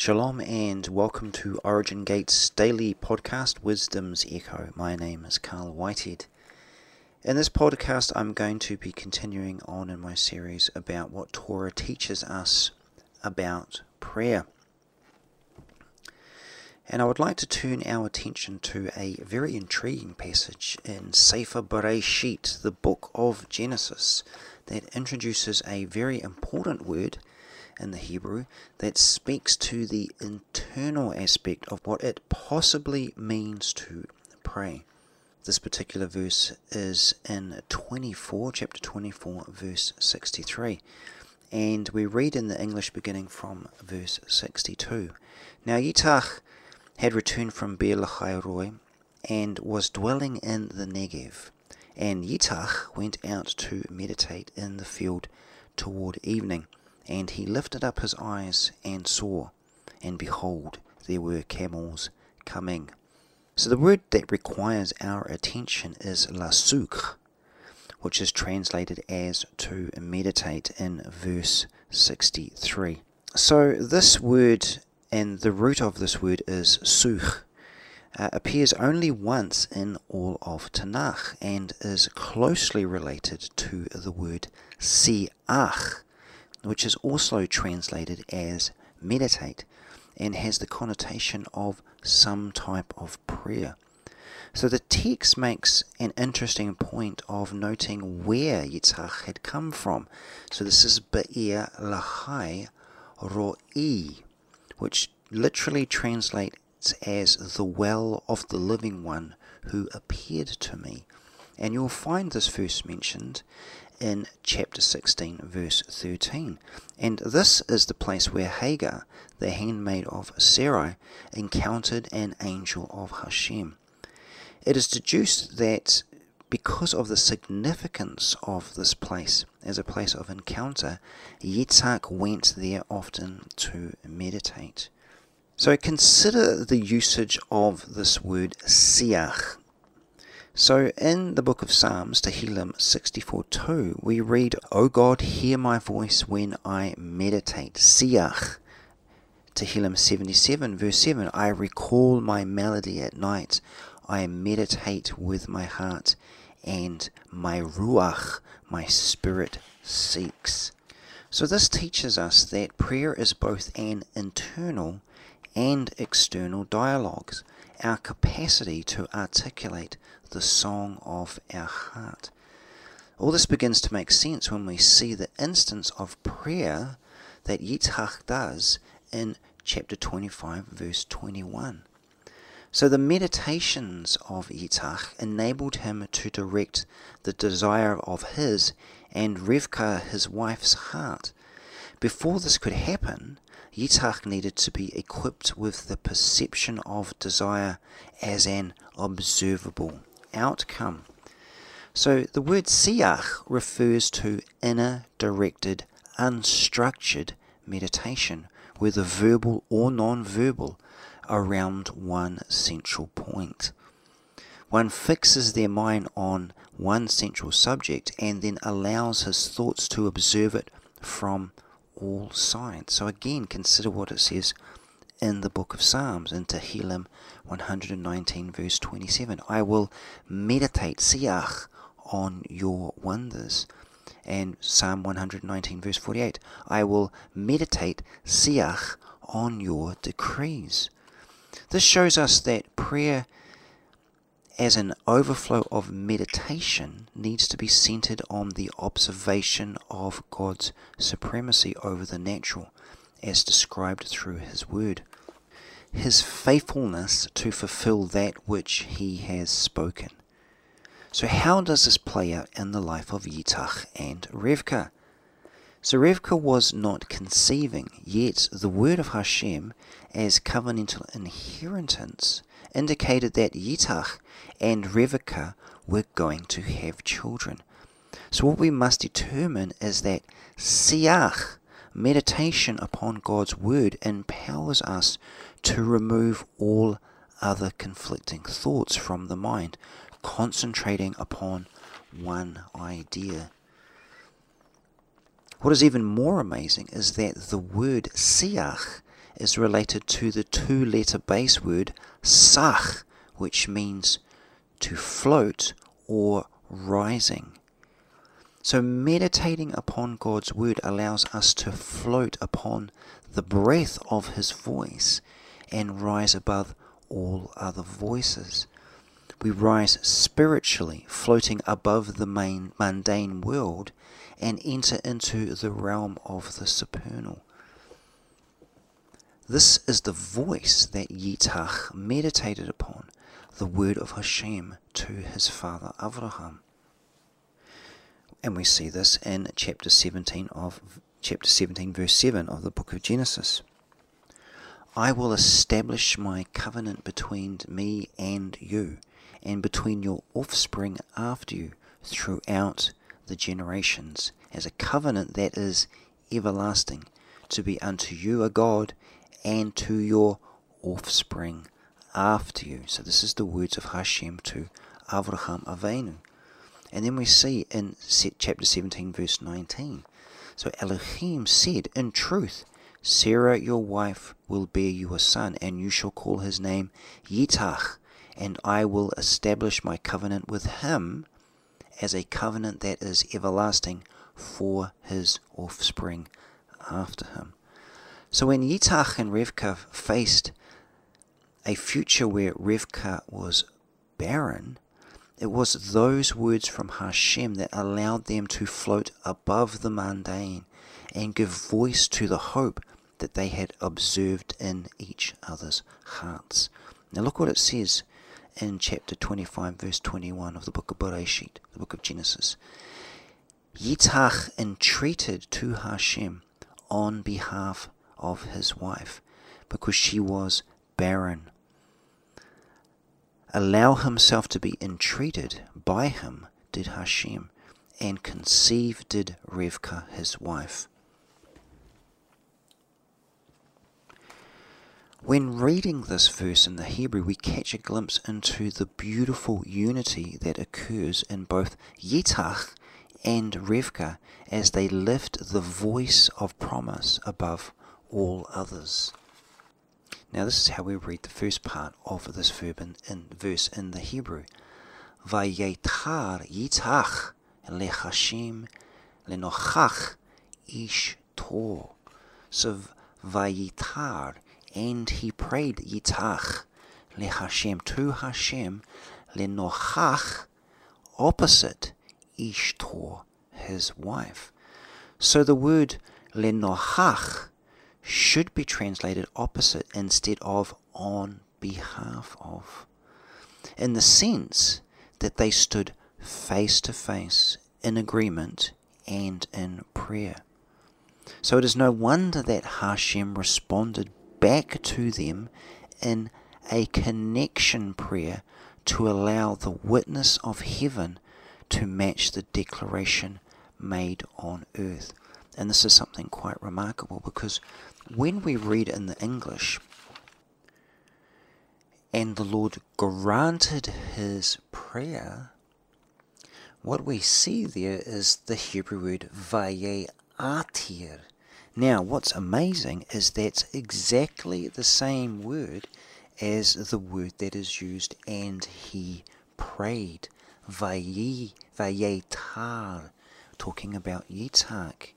Shalom and welcome to Origin Gate's daily podcast, Wisdom's Echo. My name is Carl Whitehead. In this podcast, I'm going to be continuing on in my series about what Torah teaches us about prayer. And I would like to turn our attention to a very intriguing passage in Sefer Bereshit, the book of Genesis, that introduces a very important word in the Hebrew that speaks to the internal aspect of what it possibly means to pray. This particular verse is in 24, chapter 24, verse 63. And we read in the English beginning from verse 62. Now Yitzhak had returned from Beer Lahai and was dwelling in the Negev. And Yitzhak went out to meditate in the field toward evening. And he lifted up his eyes and saw, and behold, there were camels coming. So the word that requires our attention is la lasuk, which is translated as to meditate in verse 63. So this word and the root of this word is sukh. uh, appears only once in all of Tanakh and is closely related to the word siach, which is also translated as meditate and has the connotation of some type of prayer. So the text makes an interesting point of noting where Yitzhak had come from. So this is Be'er Lahai Ro'i, which literally translates as the well of the living one who appeared to me. And you'll find this verse mentioned in chapter 16, verse 13. And this is the place where Hagar, the handmaid of Sarai, encountered an angel of Hashem. It is deduced that because of the significance of this place as a place of encounter, Yitzhak went there often to meditate. So consider the usage of this word siach so in the book of Psalms, Tehillim 64:2, we read, O God, hear my voice when I meditate. Siach. Tehillim 77, verse 7, I recall my melody at night. I meditate with my heart, and my ruach, my spirit, seeks. So this teaches us that prayer is both an internal and external dialogues, our capacity to articulate the song of our heart. All this begins to make sense when we see the instance of prayer that Yitzhak does in chapter 25, verse 21. So the meditations of Yitzhak enabled him to direct the desire of his and Rivka, his wife's heart. Before this could happen, Yitzhak needed to be equipped with the perception of desire as an observable outcome. So the word siach refers to inner directed, unstructured meditation, whether verbal or non verbal, around one central point. One fixes their mind on one central subject and then allows his thoughts to observe it from all sides. So again, consider what it says in the book of Psalms in Tehillim 119 verse 27. I will meditate, siach, on your wonders. And Psalm 119 verse 48. I will meditate, siach, on your decrees. This shows us that prayer as an overflow of meditation needs to be centered on the observation of God's supremacy over the natural as described through His Word his faithfulness to fulfill that which he has spoken. So, how does this play out in the life of Yitzhak and Rivka? So, Rivka was not conceiving, yet the word of Hashem as covenantal inheritance indicated that Yitzhak and Rivka were going to have children. So, what we must determine is that Siach, meditation upon God's word, empowers us to remove all other conflicting thoughts from the mind, concentrating upon one idea. What is even more amazing is that the word siach is related to the two letter base word sach, which means to float or rising. So, meditating upon God's word allows us to float upon the breath of His voice and rise above all other voices. We rise spiritually, floating above the main mundane world, and enter into the realm of the supernal. This is the voice that Yitzhak meditated upon, the word of Hashem to his father Avraham. And we see this in chapter 17 of chapter 17 verse 7 of the book of Genesis. I will establish my covenant between me and you and between your offspring after you throughout the generations as a covenant that is everlasting to be unto you a God and to your offspring after you. So this is the words of Hashem to Avraham Avinu. And then we see in chapter 17, verse 19. So Elohim said, In truth, Sarah your wife will bear you a son, and you shall call his name Yitzhak, and I will establish my covenant with him as a covenant that is everlasting for his offspring after him. So when Yitzhak and Rivka faced a future where Rivka was barren, it was those words from Hashem that allowed them to float above the mundane and give voice to the hope that they had observed in each other's hearts. Now look what it says in chapter 25, verse 21 of the book of Bereshit, the book of Genesis. Yitzhak entreated to Hashem on behalf of his wife because she was barren allow himself to be entreated by him, did Hashem, and conceive did Rivka his wife. When reading this verse in the Hebrew, we catch a glimpse into the beautiful unity that occurs in both Yitzhak and Rivka as they lift the voice of promise above all others. Now this is how we read the first part of this verb in, in verse in the Hebrew. Vayetar yitzhach lechashim lenochach ish tor. So vayitar, and he prayed yitzhach lechashem to Hashem lenochach opposite ish tor, his wife. So the word lenochach should be translated opposite instead of on behalf of, in the sense that they stood face to face in agreement and in prayer. So it is no wonder that Hashem responded back to them in a connection prayer to allow the witness of heaven to match the declaration made on earth. And this is something quite remarkable because when we read in the English, and the Lord granted his prayer, what we see there is the Hebrew word vayeatir. Now, what's amazing is that's exactly the same word as the word that is used and he prayed. Vaye, vayetar, talking about Yitzhak.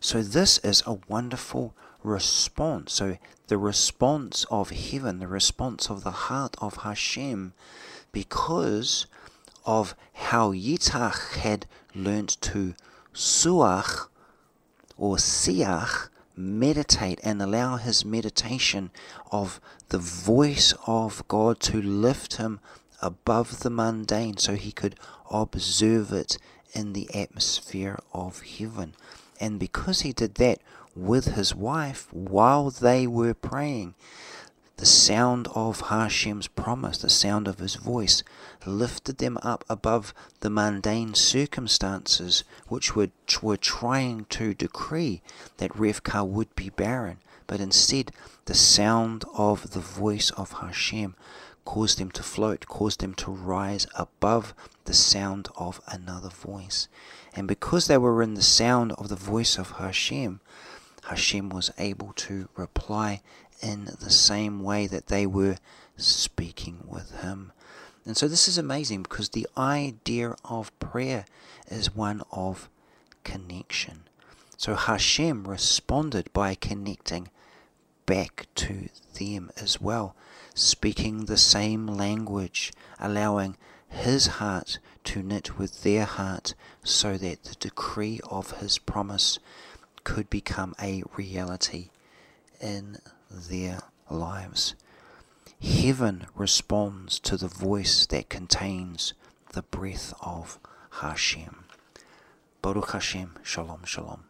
So this is a wonderful response. So the response of heaven, the response of the heart of Hashem, because of how Yitzhak had learnt to suach or siach, meditate and allow his meditation of the voice of God to lift him above the mundane so he could observe it in the atmosphere of heaven. And because he did that, with his wife while they were praying. The sound of Hashem's promise, the sound of his voice, lifted them up above the mundane circumstances which were, were trying to decree that Rivka would be barren. But instead, the sound of the voice of Hashem caused them to float, caused them to rise above the sound of another voice. And because they were in the sound of the voice of Hashem, Hashem was able to reply in the same way that they were speaking with Him. And so this is amazing because the idea of prayer is one of connection. So Hashem responded by connecting back to them as well, speaking the same language, allowing his heart to knit with their heart so that the decree of his promise could become a reality in their lives. Heaven responds to the voice that contains the breath of Hashem. Baruch Hashem, Shalom, Shalom.